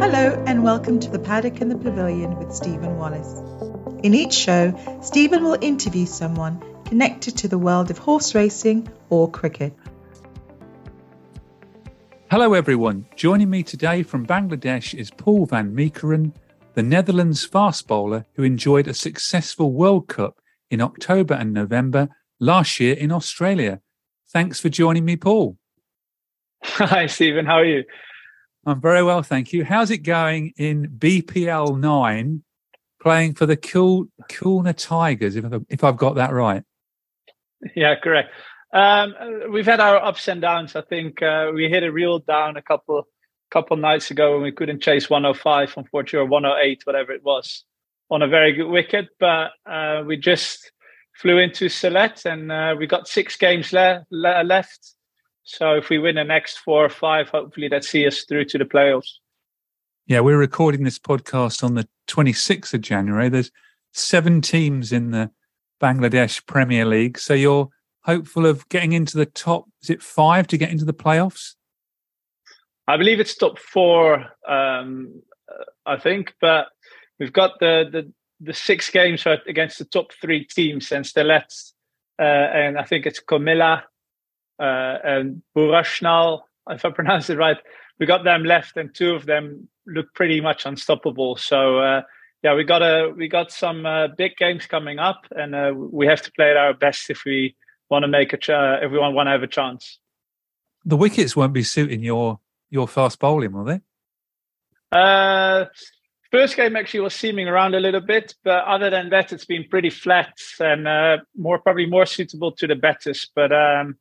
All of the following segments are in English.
Hello, and welcome to the Paddock and the Pavilion with Stephen Wallace. In each show, Stephen will interview someone connected to the world of horse racing or cricket. Hello, everyone. Joining me today from Bangladesh is Paul van Meekeren, the Netherlands fast bowler who enjoyed a successful World Cup in October and November last year in Australia. Thanks for joining me, Paul. Hi, Stephen. How are you? I'm very well, thank you. How's it going in BPL 9 playing for the Kul- Khulna Tigers, if I've, if I've got that right? Yeah, correct. Um, we've had our ups and downs. I think uh, we hit a real down a couple couple nights ago when we couldn't chase 105, unfortunately, or 108, whatever it was, on a very good wicket. But uh, we just flew into Sylhet and uh, we got six games le- le- left. So if we win the next four or five, hopefully that see us through to the playoffs. Yeah, we're recording this podcast on the 26th of January. There's seven teams in the Bangladesh Premier League. So you're hopeful of getting into the top, is it five to get into the playoffs? I believe it's top four, um, I think, but we've got the the, the six games against the top three teams and Sylhet, uh, and I think it's Comilla uh, and Burashnal, if I pronounce it right. We got them left, and two of them look pretty much unstoppable. So uh, yeah, we got a we got some uh, big games coming up, and uh, we have to play at our best if we want to make a ch- uh, if we want to have a chance. The wickets won't be suiting your your fast bowling, will they? Uh, first game actually was seaming around a little bit, but other than that, it's been pretty flat and uh, more probably more suitable to the batters. But um,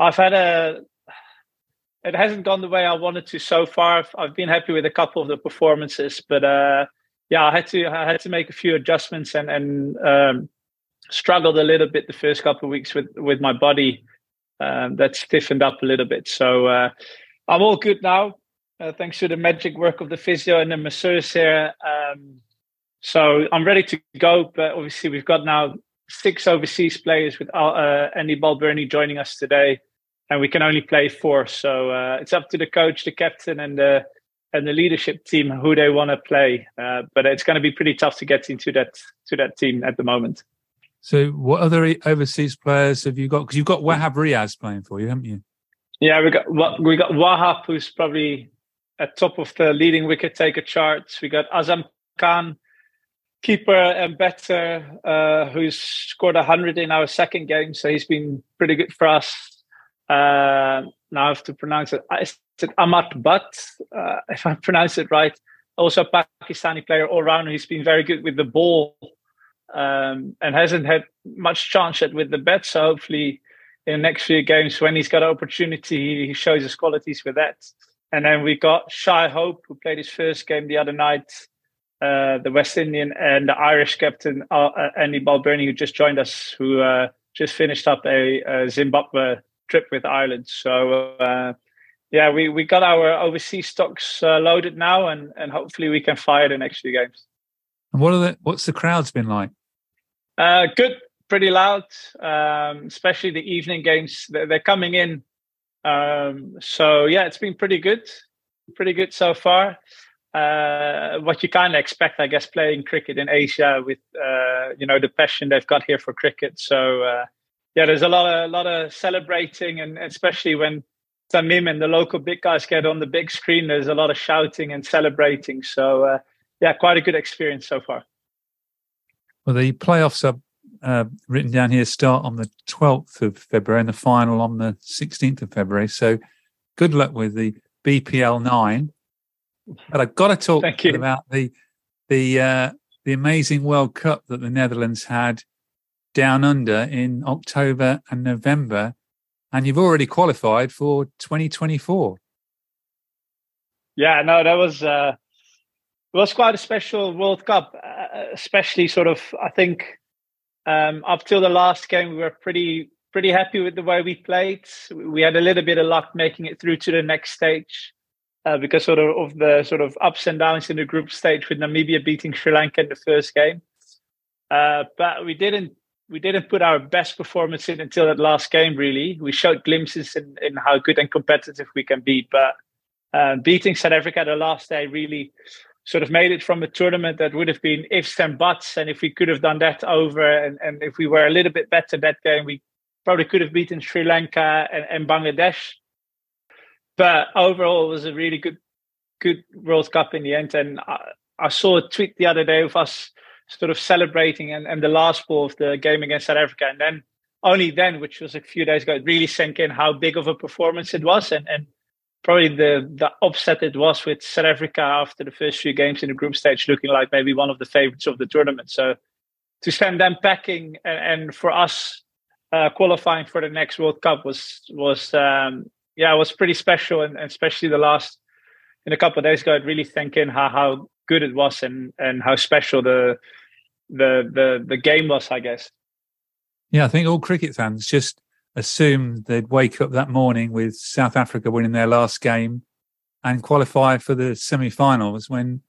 I've had a it hasn't gone the way I wanted to so far. I've, I've been happy with a couple of the performances, but uh, yeah, I had to I had to make a few adjustments and and um, struggled a little bit the first couple of weeks with with my body. Um, that stiffened up a little bit, so uh, I'm all good now uh, thanks to the magic work of the physio and the masseurs here. Um, so I'm ready to go. But obviously, we've got now six overseas players with uh, Andy Balbirnie joining us today, and we can only play four. So uh, it's up to the coach, the captain, and the and the leadership team who they want to play. Uh, but it's going to be pretty tough to get into that to that team at the moment. So, what other overseas players have you got? Because you've got Wahab Riaz playing for you, haven't you? Yeah, we got we got Wahab, who's probably at top of the leading wicket taker charts. We got Azam Khan, keeper and better, uh, who's scored 100 in our second game. So he's been pretty good for us. Uh, now I have to pronounce it. I said Amad Butt, uh, if I pronounce it right. Also a Pakistani player all round. He's been very good with the ball um, and hasn't had much chance yet with the bat. So hopefully in the next few games, when he's got an opportunity, he shows his qualities with that. And then we got Shai Hope, who played his first game the other night, uh, the West Indian, and the Irish captain, uh, Andy Balbirnie, who just joined us, who uh, just finished up a, a, Zimbabwe trip with Ireland. So, uh, yeah, we, we got our overseas stocks uh, loaded now, and, and hopefully we can fire the next few games. And what are the what's the crowds been like? Uh, good, pretty loud, um, especially the evening games. They're, they're coming in, um, so yeah, it's been pretty good, pretty good so far. Uh, what you kind of expect, I guess, playing cricket in Asia with uh, you know the passion they've got here for cricket. So uh, yeah, there's a lot of a lot of celebrating, and especially when Tamim and the local big guys get on the big screen, there's a lot of shouting and celebrating. So uh, yeah, quite a good experience so far. Well, the playoffs are uh, written down here start on the 12th of February and the final on the 16th of February. So good luck with the BPL nine. But I've got to talk about the the uh, the amazing World Cup that the Netherlands had down under in October and November, and you've already qualified for 2024. Yeah, no, that was uh, it was quite a special World Cup, uh, especially sort of. I think um, up till the last game, we were pretty pretty happy with the way we played. We had a little bit of luck making it through to the next stage uh, because sort of of the sort of ups and downs in the group stage with Namibia beating Sri Lanka in the first game. Uh, but we didn't we didn't put our best performance in until that last game. Really, we showed glimpses in, in how good and competitive we can be. But uh, beating South Africa the last day really sort of made it from a tournament that would have been ifs and buts. And if we could have done that over, and, and if we were a little bit better that game, we probably could have beaten Sri Lanka and, and Bangladesh. But overall, it was a really good, good World Cup in the end. And I, I saw a tweet the other day of us sort of celebrating and, and the last ball of the game against South Africa. And then only then, which was a few days ago, it really sank in how big of a performance it was. And, and probably the, the upset it was with South Africa after the first few games in the group stage, looking like maybe one of the favorites of the tournament. So to send them packing and, and for us uh, qualifying for the next World Cup was was um, yeah was pretty special, and, and, especially the last in a couple of days ago, it really sank in how how good it was and and how special the the the the game was, I guess. Yeah, I think all cricket fans just assumed they'd wake up that morning with South Africa winning their last game and qualify for the semi-finals when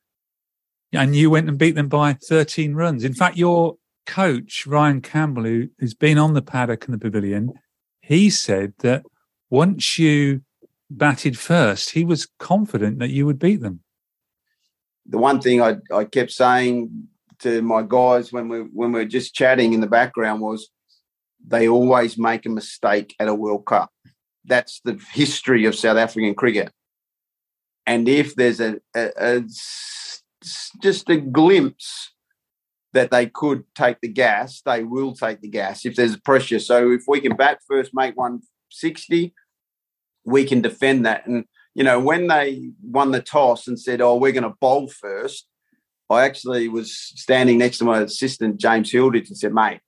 and you went and beat them by 13 runs. In fact, your coach Ryan Campbell, who, who's been on the paddock and the pavilion, he said that once you batted first, he was confident that you would beat them. The one thing I, I kept saying to my guys when we when we were just chatting in the background was they always make a mistake at a World Cup. That's the history of South African cricket. And if there's a, a, a just a glimpse that they could take the gas, they will take the gas if there's pressure. So if we can bat first, make 160, we can defend that. And, you know, when they won the toss and said, oh, we're going to bowl first, I actually was standing next to my assistant, James Hilditch, and said, mate,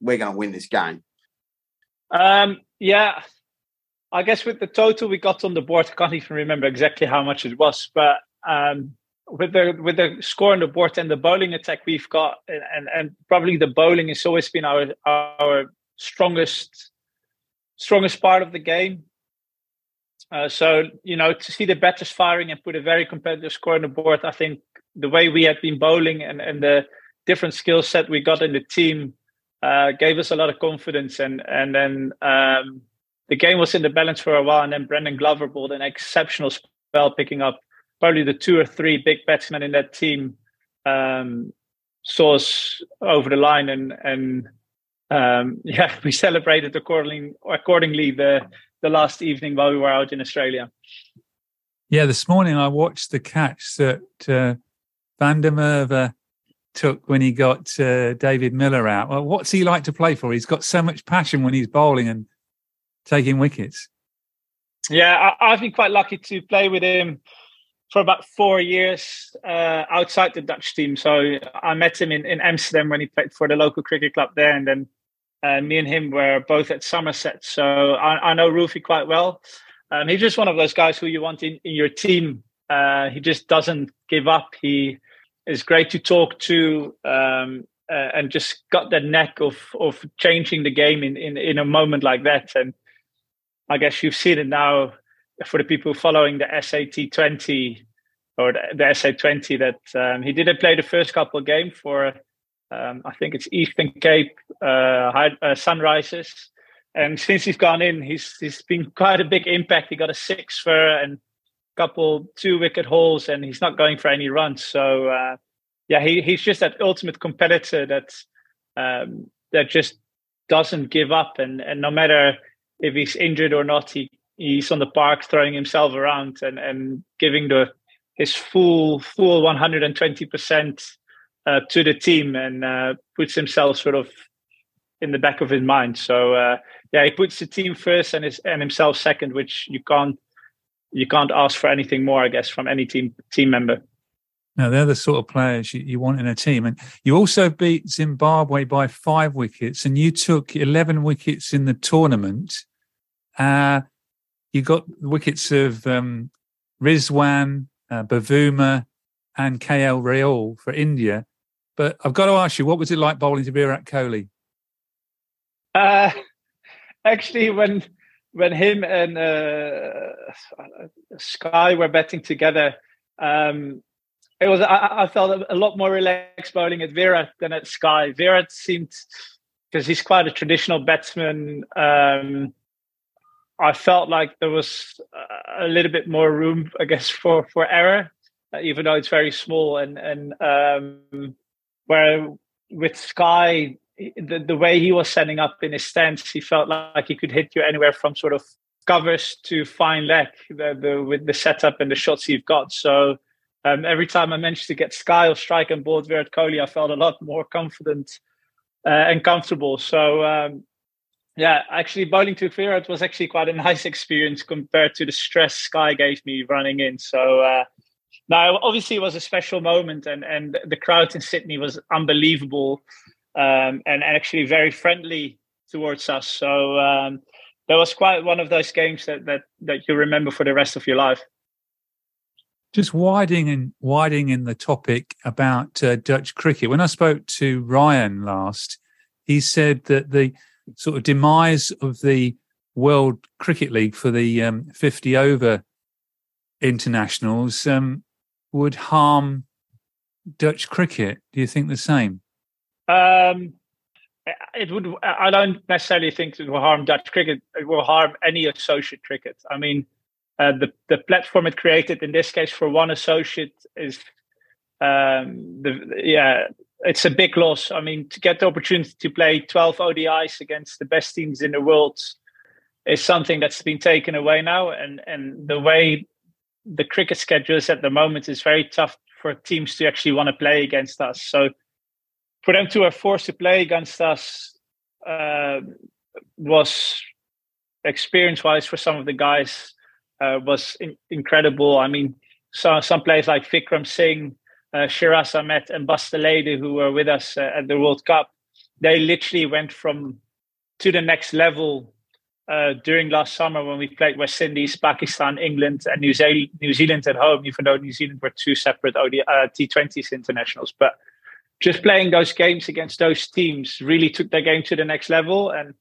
we're going to win this game. Um, yeah, I guess with the total we got on the board, I can't even remember exactly how much it was, but um, with the with the score on the board and the bowling attack we've got, and and probably the bowling has always been our our strongest strongest part of the game. Uh, so you know to see the batters firing and put a very competitive score on the board, I think the way we had been bowling and and the different skill set we got in the team uh, gave us a lot of confidence. And and then um, the game was in the balance for a while, and then Brandon Glover bowled an exceptional spell, picking up probably the two or three big batsmen in that team. Um, saw us over the line, and and um, yeah, we celebrated accordingly accordingly the the last evening while we were out in Australia. Yeah, this morning I watched the catch that uh, Van der Merwe took when he got uh, David Miller out. Well, what's he like to play for? He's got so much passion when he's bowling and taking wickets. Yeah, I, have been quite lucky to play with him for about four years uh, outside the Dutch team. So I met him in, in Amsterdam when he played for the local cricket club there, and then uh, me and him were both at Somerset. So I, I know Rufy quite well. Um, he's just one of those guys who you want in, in your team. Uh, he just doesn't give up. He is great to talk to um, uh, and just got that knack of of changing the game in, in in a moment like that. And I guess you've seen it now for the people following the SAT 20 or the, the SA 20 that um, he didn't play the first couple of games for, um, I think it's Eastern Cape uh, high, uh, Sunrisers. And since he's gone in, he's he's been quite a big impact. He got a six for and couple two wicket hauls, and he's not going for any runs. So uh, yeah, he, he's just that ultimate competitor that um, that just doesn't give up, and and no matter if he's injured or not, he he's on the park throwing himself around and and giving the his full full 120 percent uh, to the team and uh, puts himself sort of in the back of his mind. So uh, yeah, he puts the team first and his and himself second, which you can't you can't ask for anything more, I guess, from any team team member. Now they're the sort of players you, you want in a team, and you also beat Zimbabwe by five wickets, and you took eleven wickets in the tournament. Uh, you got wickets of um, Rizwan, uh, Bavuma, and KL Rahul for India. But I've got to ask you, what was it like bowling to Virat Kohli? Uh, actually, when when him and uh, Sky were betting together, um, it was I, I, felt a lot more relaxed bowling at Virat than at Sky. Virat seemed because he's quite a traditional batsman. Um, I felt like there was a little bit more room, I guess, for for error, even though it's very small. And and um, where with Sky, the the way he was setting up in his stance, he felt like he could hit you anywhere from sort of covers to fine leg the, the, with the setup and the shots you've got. So um, every time I managed to get Sky or strike on board Virat Kohli, I felt a lot more confident uh, and comfortable. So um, yeah, actually bowling to Virat was actually quite a nice experience compared to the stress Sky gave me running in. So uh, now obviously it was a special moment, and and the crowd in Sydney was unbelievable, um, and, actually very friendly towards us. So um, that was quite one of those games that that that you remember for the rest of your life. Just widening and widening in the topic about uh, Dutch cricket. When I spoke to Ryan last, he said that the sort of demise of the World Cricket League for the um, 50 over internationals um, would harm Dutch cricket. Do you think the same? Um, it would. I don't necessarily think it will harm Dutch cricket. It will harm any associate cricket. I mean, uh, the the platform it created in this case for one associate is, um, the yeah, it's a big loss. I mean, to get the opportunity to play 12 ODIs against the best teams in the world is something that's been taken away now. And and the way the cricket schedule is at the moment is very tough for teams to actually want to play against us. So for them to have forced to play against us uh, was experience-wise for some of the guys uh, was in- incredible. I mean, so, some players like Vikram Singh uh, Shariz Ahmad and Bas de Leede, who were with us uh, at the World Cup, they literally went from to the next level uh, during last summer when we played West Indies, Pakistan, England, and New Zealand, New Zealand at home, even though New Zealand were two separate OD, uh, T20s internationals. But just playing those games against those teams really took their game to the next level. And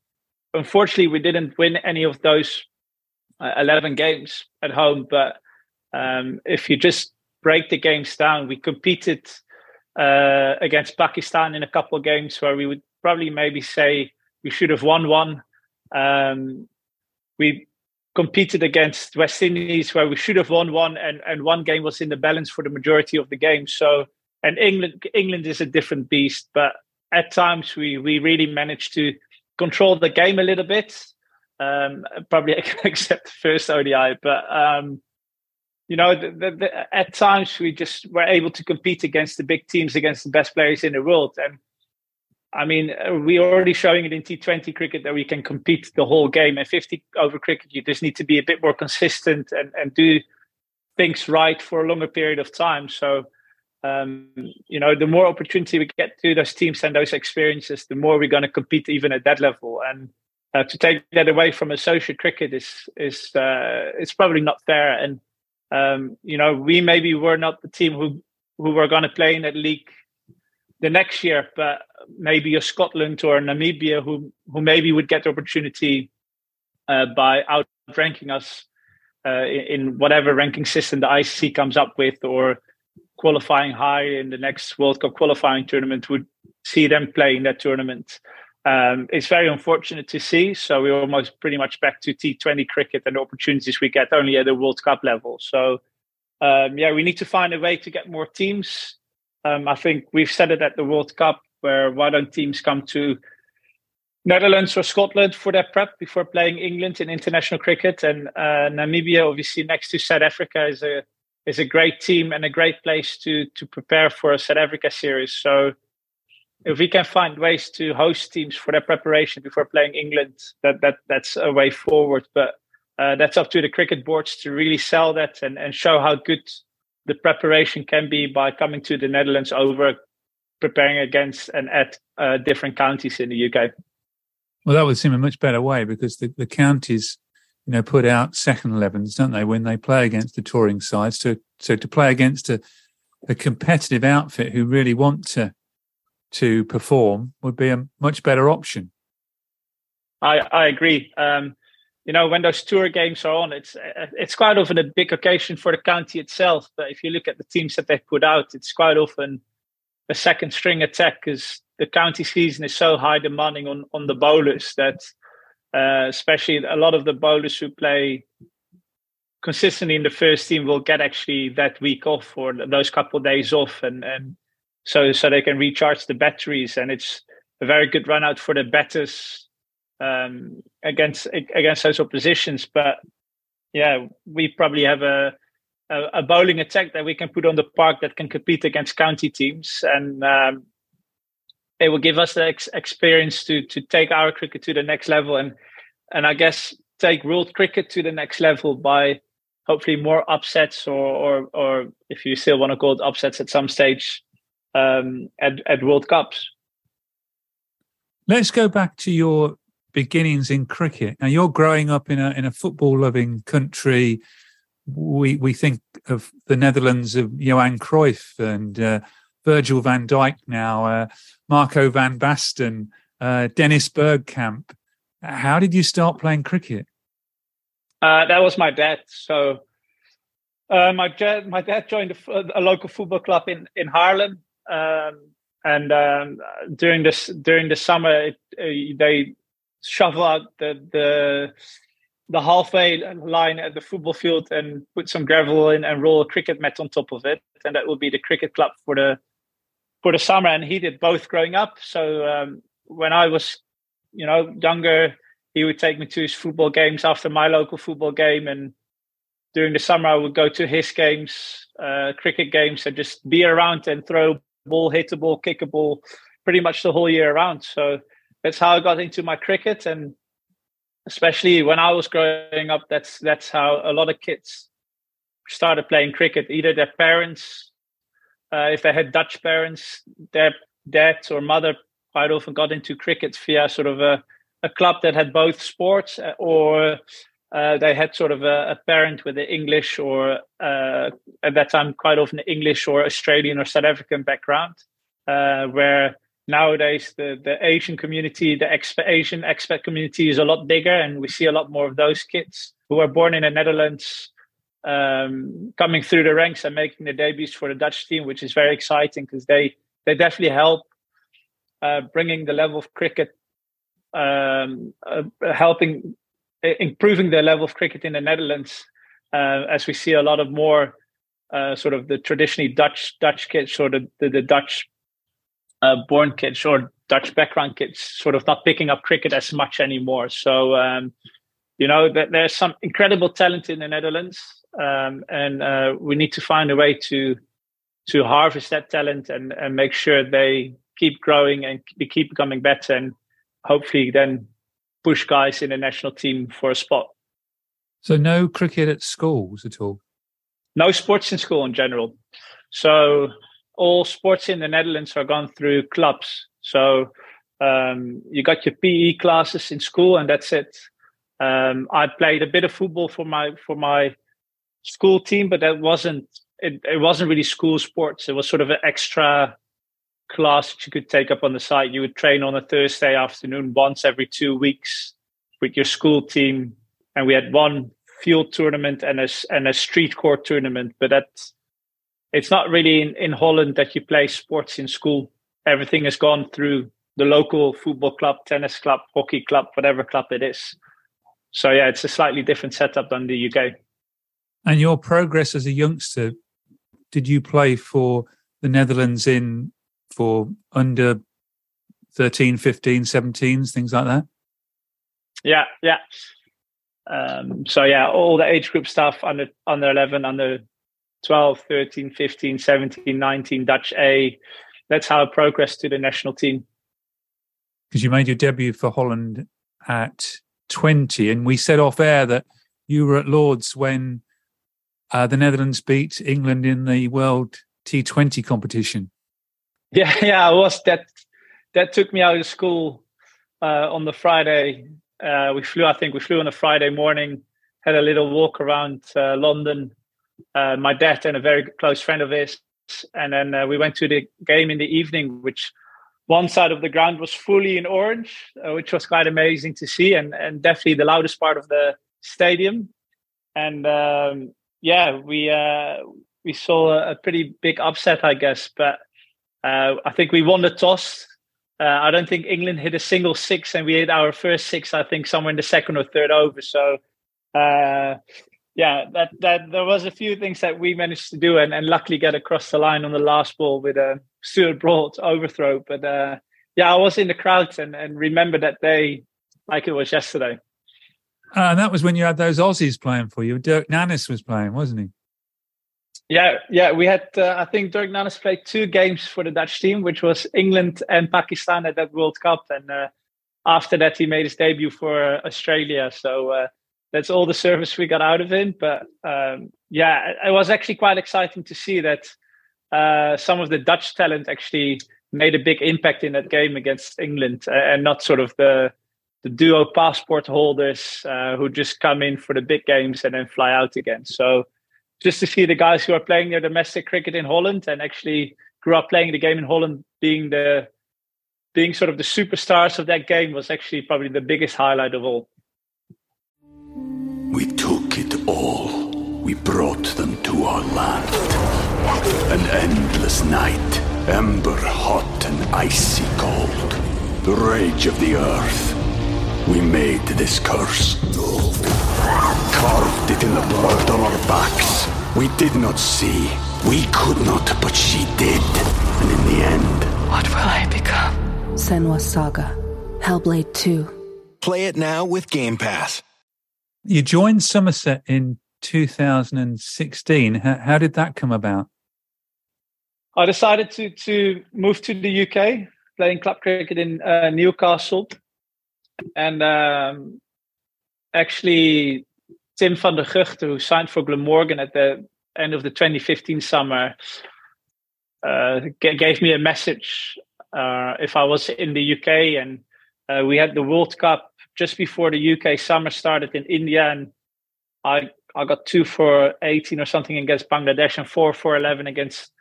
unfortunately, we didn't win any of those uh, 11 games at home. But um, if you just break the games down. We competed uh, against Pakistan in a couple of games where we would probably maybe say we should have won one. Um, we competed against West Indies where we should have won one, and, and one game was in the balance for the majority of the game. So, and England England is a different beast, but at times we we really managed to control the game a little bit. Um, probably except the first ODI, but um, you know, the, the, the, at times we just were able to compete against the big teams, against the best players in the world. And I mean, we're already showing it in T20 cricket that we can compete the whole game. And 50 over cricket, you just need to be a bit more consistent and, and do things right for a longer period of time. So, um, you know, the more opportunity we get to those teams and those experiences, the more we're going to compete even at that level. And uh, to take that away from associate cricket is is uh, it's probably not fair. And um, you know, we maybe were not the team who who were going to play in that league the next year, but maybe a Scotland or Namibia who who maybe would get the opportunity uh, by outranking us uh, in, in, whatever ranking system the ICC comes up with, or qualifying high in the next World Cup qualifying tournament, would see them playing that tournament. Um, it's very unfortunate to see. So we're almost pretty much back to T20 cricket and the opportunities we get only at the World Cup level. So um, yeah, we need to find a way to get more teams. Um, I think we've said it at the World Cup, where why don't teams come to Netherlands or Scotland for their prep before playing England in international cricket? And uh, Namibia, obviously next to South Africa, is a is a great team and a great place to to prepare for a South Africa series. So if we can find ways to host teams for their preparation before playing England, that that that's a way forward. But uh, that's up to the cricket boards to really sell that and, and show how good the preparation can be by coming to the Netherlands over preparing against and at uh, different counties in the UK. Well, that would seem a much better way because the, the counties, you know, put out second 11s, don't they, when they play against the touring sides. To, so to play against a, a competitive outfit who really want to to perform would be a much better option. I, I agree. Um, you know, when those tour games are on, it's it's quite often a big occasion for the county itself. But if you look at the teams that they put out, it's quite often a second string attack because the county season is so high demanding on on the bowlers that, uh, especially a lot of the bowlers who play consistently in the first team will get actually that week off or those couple of days off, and and so so they can recharge the batteries, and it's a very good run out for the batters um, against against those oppositions. But yeah, we probably have a, a, a bowling attack that we can put on the park that can compete against county teams, and um, it will give us the ex- experience to to take our cricket to the next level, and and I guess take world cricket to the next level by hopefully more upsets or or, or if you still want to call it upsets at some stage um, at at World Cups. Let's go back to your beginnings in cricket. Now you're growing up in a in a football loving country. We we think of the Netherlands of Johan Cruyff and uh, Virgil van Dijk now, uh, Marco van Basten, uh, Dennis Bergkamp. How did you start playing cricket? Uh, that was my dad. So uh, my dad my dad joined a, a, local football club in in Haarlem. Um, and um, during this during the summer, it, uh, they shovel out the the the halfway line at the football field and put some gravel in and roll a cricket mat on top of it, and that would be the cricket club for the for the summer. And he did both growing up. So um, when I was, you know, younger, he would take me to his football games after my local football game, and during the summer I would go to his games, uh, cricket games, and just be around and throw ball, hit a ball, kick a ball, pretty much the whole year around. So that's how I got into my cricket, and especially when I was growing up, that's that's how a lot of kids started playing cricket. Either their parents, uh, if they had Dutch parents, their dad or mother quite often got into cricket via sort of a, a club that had both sports, uh, or uh, they had sort of a, a parent with an English or uh, at that time quite often English or Australian or South African background, uh, where nowadays the, the Asian community, the Asian expat community is a lot bigger, and we see a lot more of those kids who are born in the Netherlands um, coming through the ranks and making their debuts for the Dutch team, which is very exciting because they they definitely help uh, bringing the level of cricket, um, uh, helping improving the level of cricket in the Netherlands, uh, as we see a lot of more. Uh, sort of the traditionally Dutch Dutch kids or the, the, the Dutch uh, born kids or Dutch background kids sort of not picking up cricket as much anymore. So, um, you know, there's some incredible talent in the Netherlands, um, and uh, we need to find a way to to harvest that talent and, and make sure they keep growing and keep becoming better, and hopefully then push guys in the national team for a spot. So, no cricket at schools at all. No sports in school in general. So all sports in the Netherlands are gone through clubs. So um, you got your PE classes in school, and that's it. Um, I played a bit of football for my for my school team, but that wasn't it, it wasn't really school sports. It was sort of an extra class that you could take up on the side. You would train on a Thursday afternoon once every two weeks with your school team, and we had one field tournament and a and a street court tournament, but that's it's not really in, in Holland that you play sports in school. Everything has gone through the local football club, tennis club, hockey club, whatever club it is. So yeah, it's a slightly different setup than the UK. And your progress as a youngster, did you play for the Netherlands in for under 13, 15, 17s, things like that? Yeah, yeah. Um, so yeah, all the age group stuff under under 11, under 12, 13, 15, 17, 19, Dutch A. That's how I progressed to the national team. Because you made your debut for Holland at 20, and we said off air that you were at Lords when uh, the Netherlands beat England in the World T20 competition. Yeah, yeah, I was. That that took me out of school uh, on the Friday. Uh, we flew. I think we flew on a Friday morning. Had a little walk around uh, London. Uh, my dad and a very close friend of his, and then uh, we went to the game in the evening, which one side of the ground was fully in orange, uh, which was quite amazing to see, and and definitely the loudest part of the stadium. And um, yeah, we we saw a, pretty big upset, I guess, but I think we won the toss uh, I don't think England hit a single six, and we hit our first six. I think somewhere in the second or third over. So, uh, yeah, that that there was a few things that we managed to do, and, and luckily get across the line on the last ball with a Stuart Broad overthrow. But uh, yeah, I was in the crowd and and remember that day like it was yesterday. Uh, and that was when you had those Aussies playing for you. Dirk Nannes was playing, wasn't he? Yeah, yeah, we had. Uh, I think Dirk Nannes played two games for the Dutch team, which was England and Pakistan at that World Cup, and uh, after that he made his debut for uh, Australia. So uh, that's all the service we got out of him. But um, yeah, it was actually quite exciting to see that uh, some of the Dutch talent actually made a big impact in that game against England, and not sort of the the duo passport holders uh, who just come in for the big games and then fly out again. So just to see the guys who are playing their domestic cricket in Holland and actually grew up playing the game in Holland, being the being sort of the superstars of that game was actually probably the biggest highlight of all. We took it all. We brought them to our land. An endless night, ember hot and icy cold. The rage of the earth. We made this curse. Carved it in the blood on our backs. We did not see. We could not, but she did. And in the end... What will I become? Senua Saga. Hellblade 2. Play it now with Game Pass. You joined Somerset in 2016. How, how did that come about? I decided to, to move to the UK, playing club cricket in uh, Newcastle. And um, actually, Tim van der Gugten, who signed for Glamorgan at the end of the 2015 summer, uh, g- gave me a message uh, if I was in the UK. And uh, we had the World Cup just before the UK summer started in India. And I, I got two for 18 or something against Bangladesh and four for 11 against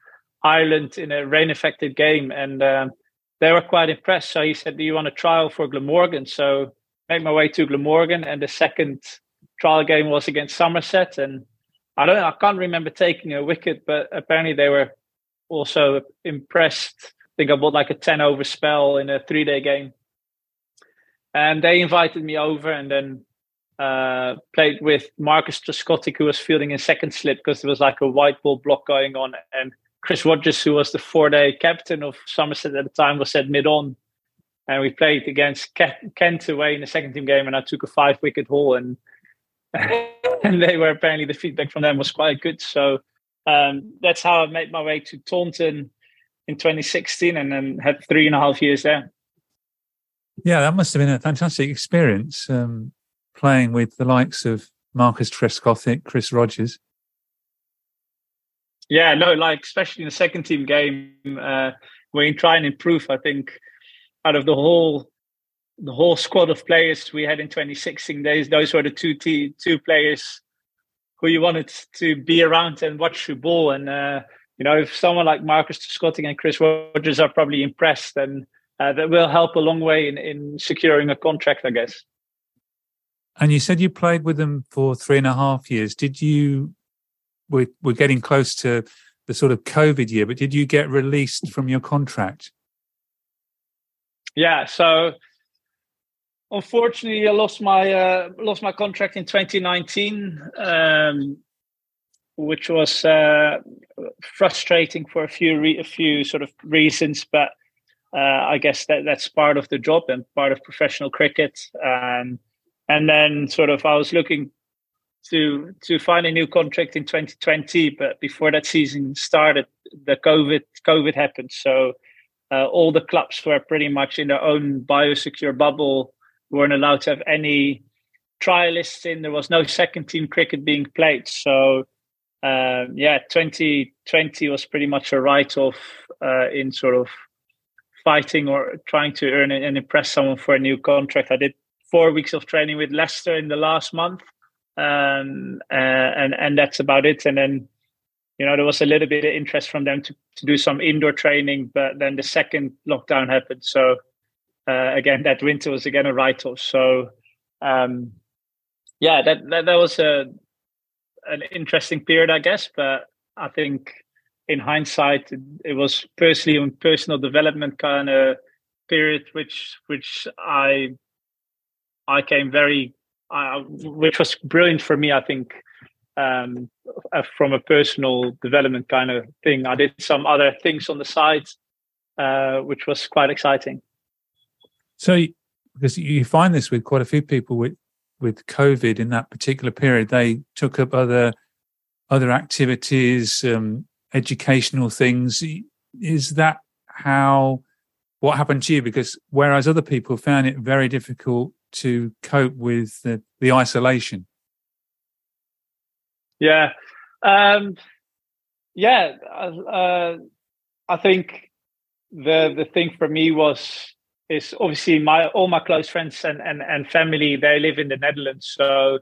Ireland in a rain affected game. And um, they were quite impressed. So he said, Do you want a trial for Glamorgan? So made my way to Glamorgan. And the second trial game was against Somerset, and I don't I can't remember taking a wicket, but apparently they were also impressed. I think I bought like a ten over spell in a three day game, and they invited me over, and then uh, played with Marcus Trescothick, who was fielding in second slip because there was like a white ball block going on, and Chris Rogers, who was the four day captain of Somerset at the time, was at mid on. And we played against Kent away in the second team game, and I took a five wicket haul and and they were apparently the feedback from them was quite good. So um, that's how I made my way to Taunton in 2016, and then had three and a half years there. Yeah, that must have been a fantastic experience um, playing with the likes of Marcus Trescothick, Chris Rogers. Yeah, no, like especially in the second team game, uh, when you try and improve, I think out of the whole the whole squad of players we had in 2016 days, those were the two t- two players who you wanted to be around and watch the ball. And uh, you know, if someone like Marcus Trescothick and Chris Rogers are probably impressed, then uh, that will help a long way in, in securing a contract, I guess. And you said you played with them for three and a half years. Did you? We're we're getting close to the sort of COVID year, but did you get released from your contract? Yeah. So unfortunately, I lost my uh, lost my contract in 2019, um, which was uh, frustrating for a few re- a few sort of reasons, but uh, I guess that that's part of the job and part of professional cricket. Um, and then sort of I was looking to to find a new contract in 2020, but before that season started, the COVID COVID happened. So uh, all the clubs were pretty much in their own biosecure bubble weren't allowed to have any trialists in. There was no second team cricket being played. So, um, yeah, 2020 was pretty much a write off uh, in sort of fighting or trying to earn and impress someone for a new contract. I did four weeks of training with Leicester in the last month. Um, uh, and and that's about it. And then, you know, there was a little bit of interest from them to, to do some indoor training, but then the second lockdown happened. So uh, again, that winter was again a write-off. So, um, yeah, that, that, that was a an interesting period, I guess. But I think in hindsight, it, it was personally and personal development kind of period, which which I I came very, uh, which was brilliant for me. I think um, uh, from a personal development kind of thing. I did some other things on the side, uh, which was quite exciting. So, because you find this with quite a few people with with COVID in that particular period, they took up other other activities, um, educational things. Is that how what happened to you? Because whereas other people found it very difficult to cope with the, the isolation. Yeah, um, yeah. Uh, I think the the thing for me was is obviously my all my close friends and, and, and family they live in the Netherlands. So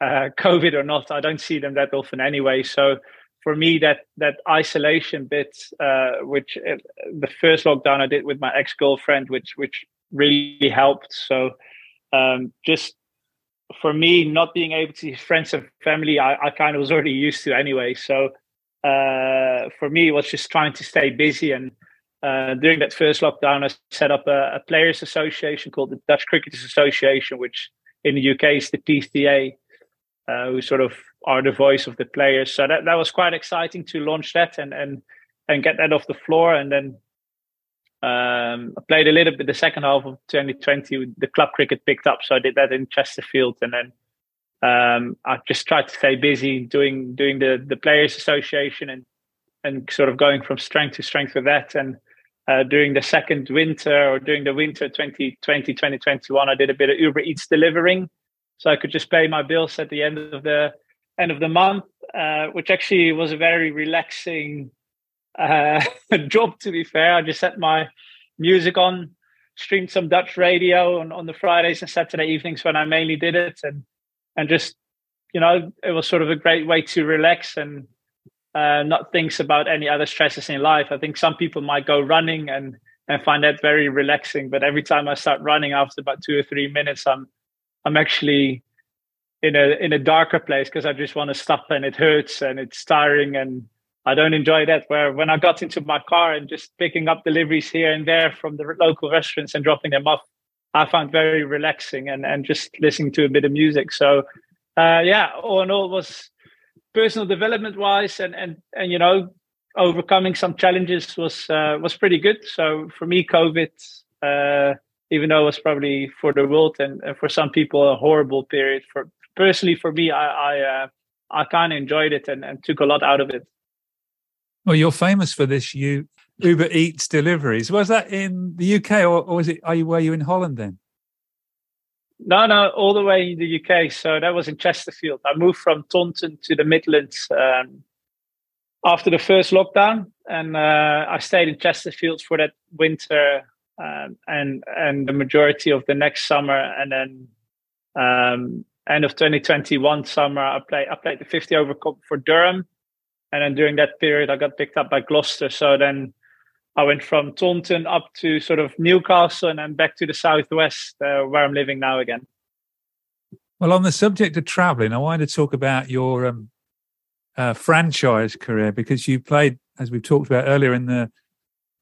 uh, COVID or not, I don't see them that often anyway. So for me, that that isolation bit, uh, which uh, the first lockdown I did with my ex girlfriend, which which really helped. So um, just for me, not being able to see friends and family, I, I kind of was already used to anyway. So uh, for me, it was just trying to stay busy and uh, during that first lockdown, I set up a, a, players' association called the Dutch Cricketers Association, which in the UK is the PCA, uh, who sort of are the voice of the players. So that, that was quite exciting to launch that and and and get that off the floor. And then um, I played a little bit the second half of 2020. The club cricket picked up, so I did that in Chesterfield, and then um, I just tried to stay busy doing doing the the players' association and and sort of going from strength to strength with that and uh, during the second winter or during the winter 2020 2021 i did a bit of uber eats delivering so i could just pay my bills at the end of the end of the month uh, which actually was a very relaxing uh, job to be fair i just set my music on streamed some dutch radio on, on the fridays and saturday evenings when i mainly did it and and just you know it was sort of a great way to relax and uh, not thinks about any other stresses in life. I think some people might go running and and find that very relaxing. But every time I start running, after about two or three minutes, I'm I'm actually in a in a darker place because I just want to stop and it hurts and it's tiring and I don't enjoy that. Where when I got into my car and just picking up deliveries here and there from the local restaurants and dropping them off, I found very relaxing and and just listening to a bit of music. So uh, yeah, all in all, was personal development wise and and and you know overcoming some challenges was uh, was pretty good so for me covid uh, even though it was probably for the world and, and, for some people a horrible period for personally for me i i uh, i kind of enjoyed it and, and took a lot out of it well you're famous for this you uber eats deliveries. Was that in the uk or, or was it are you were you in holland then? No, no, all the way in the UK. So that was in Chesterfield. I moved from Taunton to the Midlands um, after the first lockdown, and uh, I stayed in Chesterfield for that winter um, and and the majority of the next summer, and then um, end of 2021 summer, I played I played the 50 over cup for Durham, and then during that period, I got picked up by Gloucester. So then I went from Taunton up to sort of Newcastle and then back to the southwest uh, where I'm living now again. Well, on the subject of traveling, I wanted to talk about your um, uh, franchise career because you played, as we talked about earlier, in the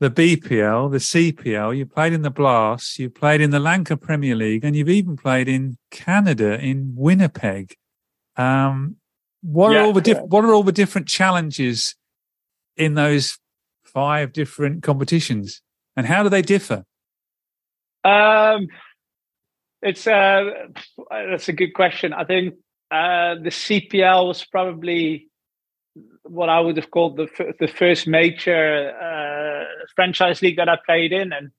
the BPL, the CPL. You played in the Blast. You played in the Lanka Premier League, and you've even played in Canada in Winnipeg. Um, what yeah, are all the diff- what are all the different challenges in those five different competitions, and how do they differ? Um, it's uh, that's a good question. I think uh, the CPL was probably what I would have called the the first major uh, franchise league that I played in, and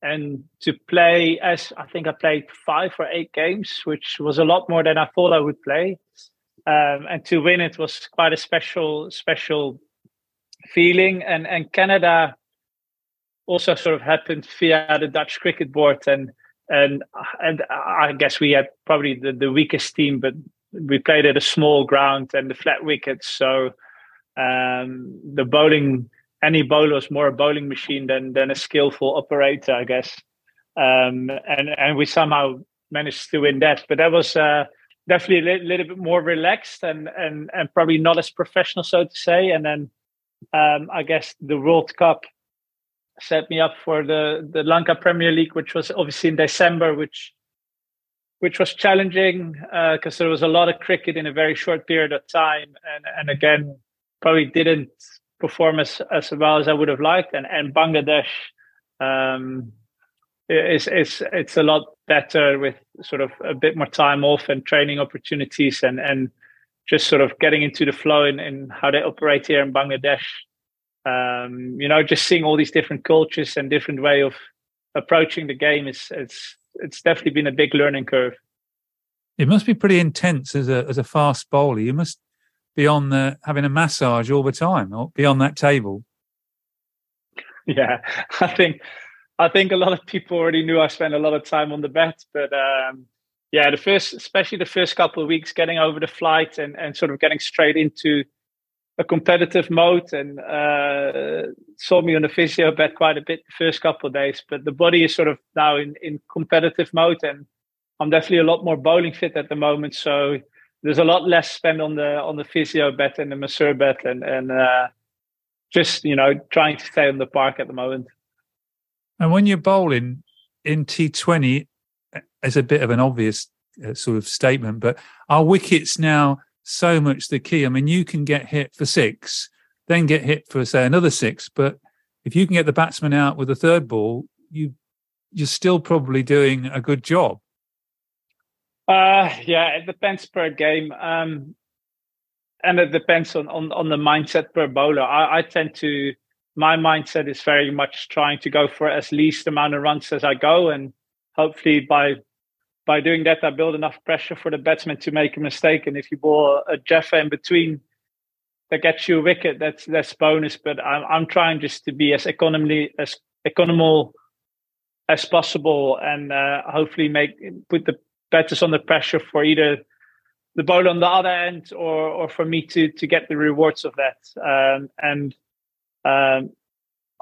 and to play as I think I played five or eight games, which was a lot more than I thought I would play, um, and to win it was quite a special special feeling. And and Canada also sort of happened via the Dutch cricket board, and and and I guess we had probably the, the weakest team, but we played at a small ground and the flat wickets, so um, the bowling any bowler was more a bowling machine than than a skillful operator, I guess. Um, and and we somehow managed to win that, but that was uh, definitely a li- little bit more relaxed and and and probably not as professional, so to say. And then um, I guess the World Cup set me up for the the Lanka Premier League, which was obviously in December, which which was challenging because uh, there was a lot of cricket in a very short period of time, and and again probably didn't perform as, as well as I would have liked. And and Bangladesh um, is it's it's a lot better with sort of a bit more time off and training opportunities and and just sort of getting into the flow in, in how they operate here in Bangladesh. Um, you know, just seeing all these different cultures and different way of approaching the game is it's it's definitely been a big learning curve. It must be pretty intense as a as a fast bowler. You must be on the having a massage all the time or be on that table. Yeah, I think I think a lot of people already knew I spent a lot of time on the bat, but um, yeah, the first, especially the first couple of weeks, getting over the flight and and sort of getting straight into a competitive mode and uh, saw me on the physio bed quite a bit the first couple of days. But the body is sort of now in, in competitive mode, and I'm definitely a lot more bowling fit at the moment. So there's a lot less spent on the on the physio bet and the masseur bet and and uh, just you know trying to stay on the park at the moment. And when you're bowling in T20, as a bit of an obvious uh, sort of statement, but our wickets now so much the key? I mean, you can get hit for six, then get hit for say another six, but if you can get the batsman out with a third ball, you you're still probably doing a good job. Uh, yeah, it depends per game. Um, and it depends on, on, on the mindset per bowler. I, I tend to, my mindset is very much trying to go for as least amount of runs as I go. And hopefully by by doing that, I build enough pressure for the batsman to make a mistake. And if you ball a jaffa in between that gets you a wicket, that's that's bonus. But I'm I'm trying just to be as economically as economical as possible, and uh, hopefully make put the batters under pressure for either the ball on the other end or or for me to to get the rewards of that. Um, and um,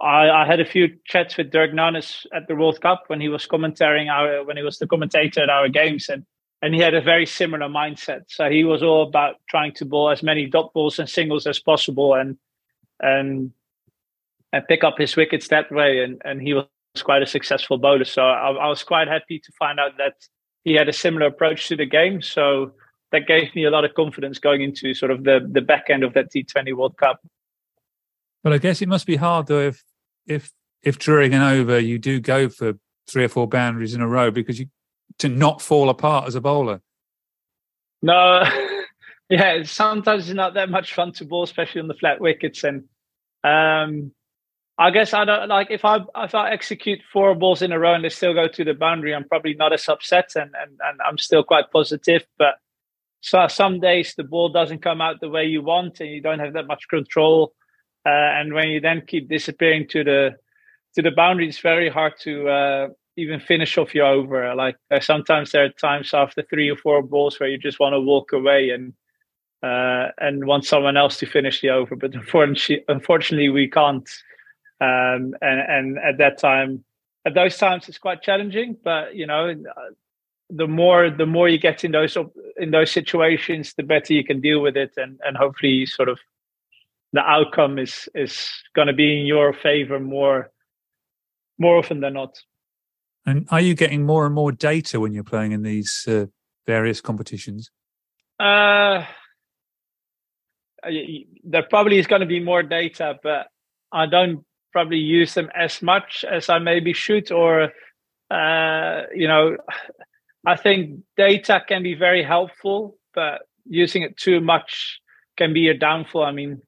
I, I, had a few chats with Dirk Nannes at the World Cup when he was commentating our when he was the commentator at our games and and he had a very similar mindset. So he was all about trying to bowl as many dot balls and singles as possible and and and pick up his wickets that way. And and he was quite a successful bowler. So I, I was quite happy to find out that he had a similar approach to the game. So that gave me a lot of confidence going into sort of the the back end of that T20 World Cup. But I guess it must be hard though if if if during an over you do go for three or four boundaries in a row because you to not fall apart as a bowler. No, yeah, sometimes it's not that much fun to bowl, especially on the flat wickets. And um, I guess I don't like if I if I execute four balls in a row and they still go to the boundary, I'm probably not as upset and and, and I'm still quite positive. But so some days the ball doesn't come out the way you want and you don't have that much control. Uh, and when you then keep disappearing to the to the boundary, it's very hard to uh, even finish off your over. Like uh, sometimes there are times after three or four balls where you just want to walk away and uh, and want someone else to finish the over. But unfortunately, unfortunately, we can't. Um, and, and at that time, at those times, it's quite challenging. But you know, the more the more you get in those in those situations, the better you can deal with it, and and hopefully, sort of, the outcome is is going to be in your favor more more often than not. And are you getting more and more data when you're playing in these uh, various competitions? Uh, there probably is going to be more data, but I don't probably use them as much as I maybe should. Or, uh, you know, I think data can be very helpful, but using it too much can be a downfall. I mean,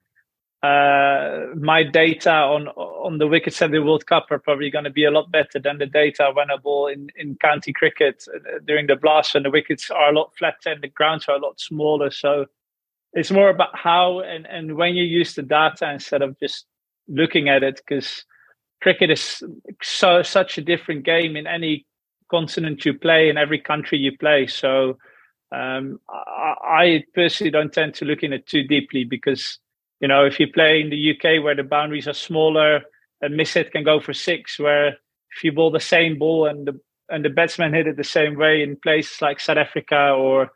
uh, my data on on the wickets at the World Cup are probably going to be a lot better than the data winnable in, in county cricket uh, during the blast when the wickets are a lot flatter and the grounds are a lot smaller. So it's more about how and, and when you use the data instead of just looking at it because cricket is so such a different game in any continent you play in every country you play. So um, I, I personally don't tend to look in it too deeply because you know, if you play in the UK where the boundaries are smaller, a miss hit can go for six. Where if you bowl the same ball and the and the batsman hit it the same way in places like South Africa or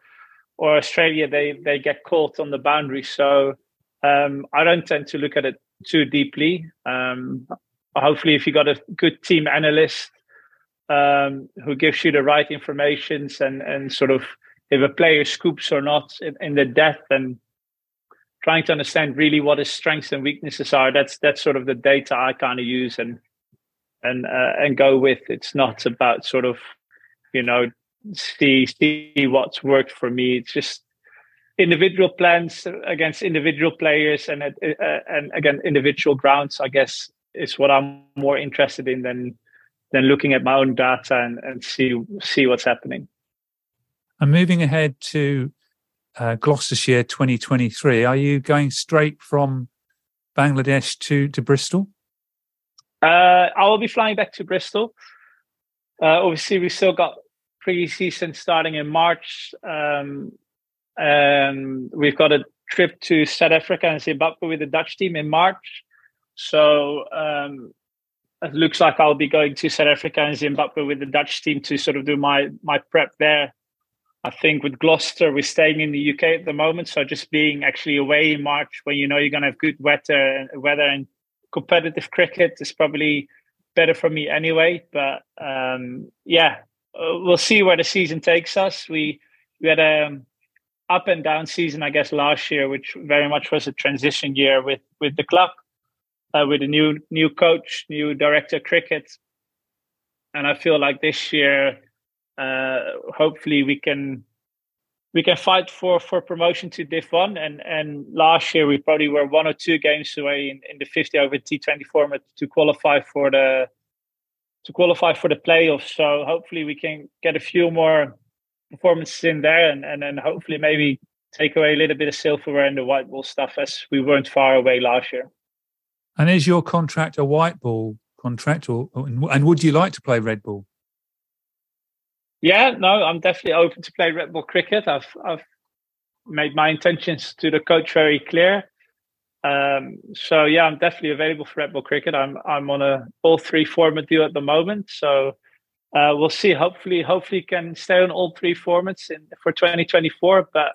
or Australia, they they get caught on the boundary. So um, I don't tend to look at it too deeply. Um, hopefully, if you got a good team analyst um, who gives you the right information and and sort of if a player scoops or not in, in the depth and trying to understand really what his strengths and weaknesses are. That's that's sort of the data I kind of use and and uh, and go with. It's not about sort of you know see see what's worked for me. It's just individual plans against individual players and uh, uh, and again individual grounds. I guess is what I'm more interested in than than looking at my own data and, and see see what's happening. I'm moving ahead to uh, Gloucestershire 2023. Are you going straight from Bangladesh to, to Bristol? Uh, I will be flying back to Bristol. Uh, obviously, we still got pre-season starting in March. Um, and we've got a trip to South Africa and Zimbabwe with the Dutch team in March. So um, it looks like I'll be going to South Africa and Zimbabwe with the Dutch team to sort of do my my prep there I think with Gloucester, we're staying in the UK at the moment. So just being actually away in March when you know you're going to have good weather, weather and competitive cricket is probably better for me anyway. But um, yeah, uh, we'll see where the season takes us. We we had a um, up and down season, I guess, last year, which very much was a transition year with with the club, uh, with a new new coach, new director cricket, and I feel like this year Uh, hopefully we can we can fight for for promotion to Div One. And and last year we probably were one or two games away in, in the 50 over T20 format to qualify for the to qualify for the playoffs. So hopefully we can get a few more performances in there, and and then hopefully maybe take away a little bit of silverware and the white ball stuff as we weren't far away last year. And is your contract a white ball contract, or and would you like to play red ball? Yeah, no, I'm definitely open to play red ball cricket. I've I've made my intentions to the coach very clear. Um, so yeah, I'm definitely available for red ball cricket. I'm I'm on a all three format deal at the moment. So uh, we'll see. Hopefully, hopefully can stay on all three formats in, for 2024. But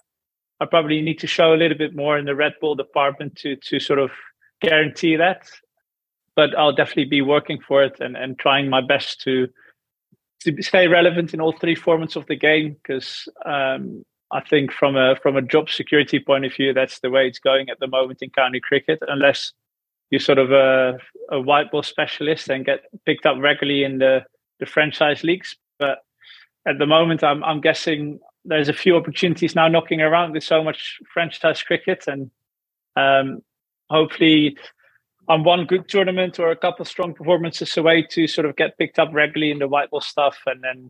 I probably need to show a little bit more in the red ball department to to sort of guarantee that. But I'll definitely be working for it and, and trying my best to to stay relevant in all three formats of the game because um, I think from a from a job security point of view, that's the way it's going at the moment in county cricket. Unless you're sort of a, a white ball specialist and get picked up regularly in the the franchise leagues, but at the moment, I'm I'm guessing there's a few opportunities now knocking around with so much franchise cricket, and um, hopefully on one good tournament or a couple strong performances away to sort of get picked up regularly in the white ball stuff, and then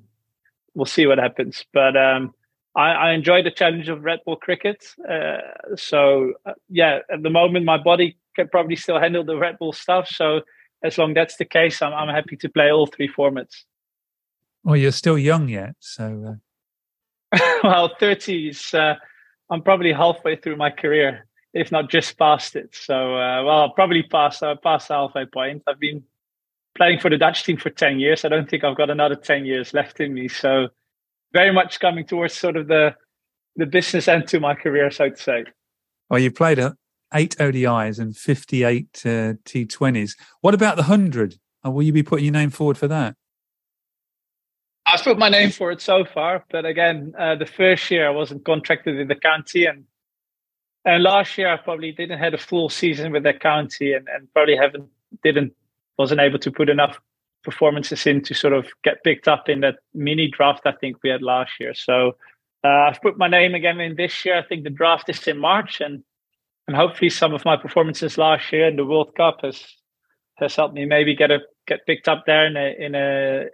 we'll see what happens. But um, I, I, enjoy the challenge of red ball cricket. Uh, so uh, yeah, at the moment my body can probably still handle the red ball stuff. So as long as that's the case, I'm, I'm happy to play all three formats. Well, you're still young yet, so. Uh... well, 30 is. Uh, I'm probably halfway through my career if not just past it. So, uh, well, probably past uh, past the halfway point. I've been playing for the Dutch team for ten years. I don't think I've got another ten years left in me. So, very much coming towards sort of the the business end to my career, so to say. Well, you played eight ODIs and 58 uh, T20s. What about the 100? Uh, will you be putting your name forward for that? I've put my name for it so far, but again, uh, the first year I wasn't contracted in the county, and and last year I probably didn't had a full season with the county, and, and probably haven't didn't wasn't able to put enough performances in to sort of get picked up in that mini draft I think we had last year. So uh, I've put my name again in this year. I think the draft is in March, and and hopefully some of my performances last year in the World Cup has has helped me maybe get a get picked up there in a in a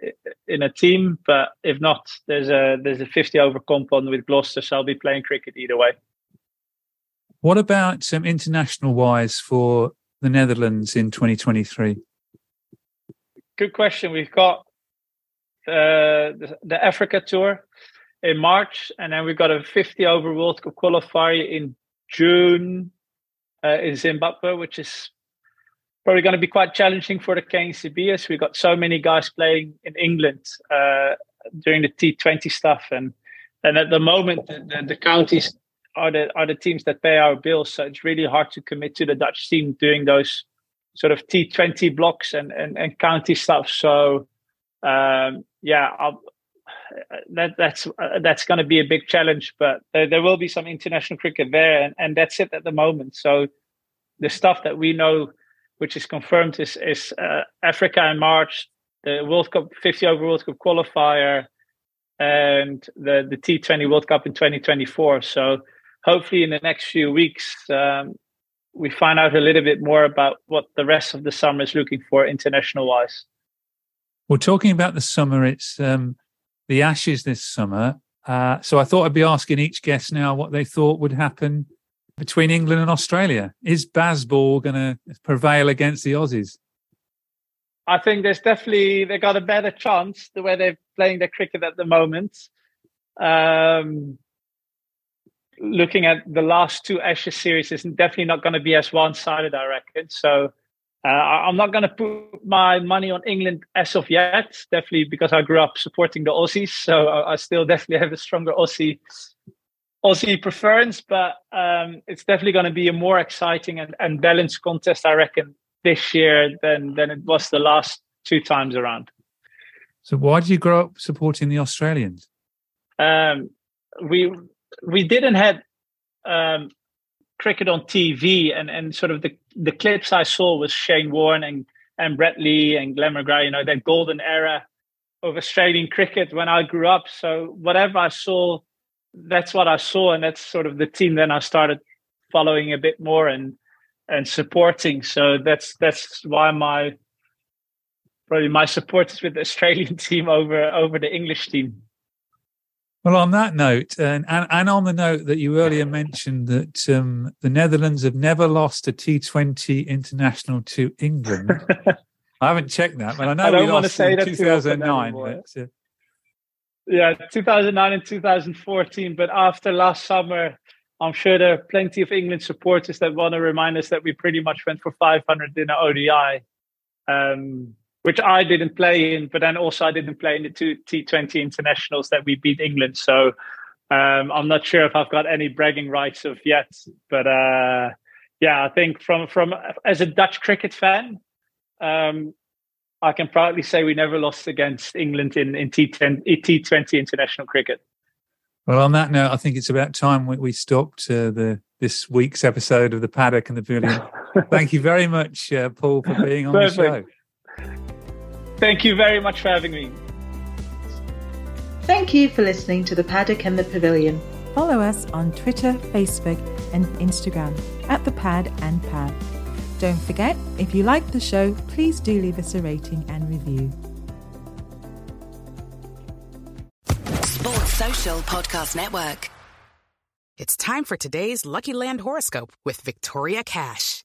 in a team. But if not, there's a there's a 50 over comp on with Gloucester, so I'll be playing cricket either way. What about some international wise for the Netherlands in 2023? Good question. We've got uh, the, the Africa Tour in March, and then we've got a 50 over World Cup qualifier in June uh, in Zimbabwe, which is probably going to be quite challenging for the KNCB as we've got so many guys playing in England uh, during the T20 stuff, and and at the moment the, the, counties are the are the teams that pay our bills, so it's really hard to commit to the Dutch team doing those sort of T20 blocks and and, and county stuff. So um, yeah, I'll, that that's uh, that's going to be a big challenge. But there, there, will be some international cricket there, and, and that's it at the moment. So the stuff that we know, which is confirmed, is is uh, Africa in March, the World Cup 50 over World Cup qualifier, and the the T20 World Cup in 2024. So hopefully, in the next few weeks. Um, we find out a little bit more about what the rest of the summer is looking for international wise. Well, talking about the summer, it's um, the Ashes this summer. Uh, so I thought I'd be asking each guest now what they thought would happen between England and Australia. Is Bazball going to prevail against the Aussies? I think there's definitely they got a better chance the way they're playing their cricket at the moment. Um, looking at the last two Ashes series is definitely not going to be as one-sided, I reckon. So uh, I'm not going to put my money on England as of yet, definitely because I grew up supporting the Aussies. So I, I still definitely have a stronger Aussie Aussie preference, but um, it's definitely going to be a more exciting and, and balanced contest, I reckon, this year than than it was the last two times around. So why did you grow up supporting the Australians? Um, we we didn't have um, cricket on TV, and and sort of the the clips I saw was Shane Warne and and Brett Lee and Glenn McGrath. You know that golden era of Australian cricket when I grew up. So whatever I saw, that's what I saw, and that's sort of the team. Then I started following a bit more and and supporting. So that's that's why my probably my support is with the Australian team over over the English team. Well, on that note, and, and, and on the note that you earlier mentioned that um, the Netherlands have never lost a T20 international to England. I haven't checked that, but I know I we say that 2009. But, uh... Yeah, 2009 and 2014. But after last summer, I'm sure there are plenty of England supporters that want to remind us that we pretty much went for 500 in an ODI. Um, which I didn't play in, but then also I didn't play in the two T20 internationals that we beat England. So um, I'm not sure if I've got any bragging rights of yet. But uh, yeah, I think from from as a Dutch cricket fan, um, I can proudly say we never lost against England in in T10, T20 international cricket. Well, on that note, I think it's about time we, we stopped uh, the this week's episode of the Paddock and the Pavilion. Thank you very much, uh, Paul, for being on Perfect. the show. Thank you very much for having me. Thank you for listening to The Paddock and the Pavilion. Follow us on Twitter, Facebook, and Instagram at The Padd and Pav. Don't forget, if you like the show, please do leave us a rating and review. Sports Social Podcast Network. It's time for today's Lucky Land horoscope with Victoria Cash.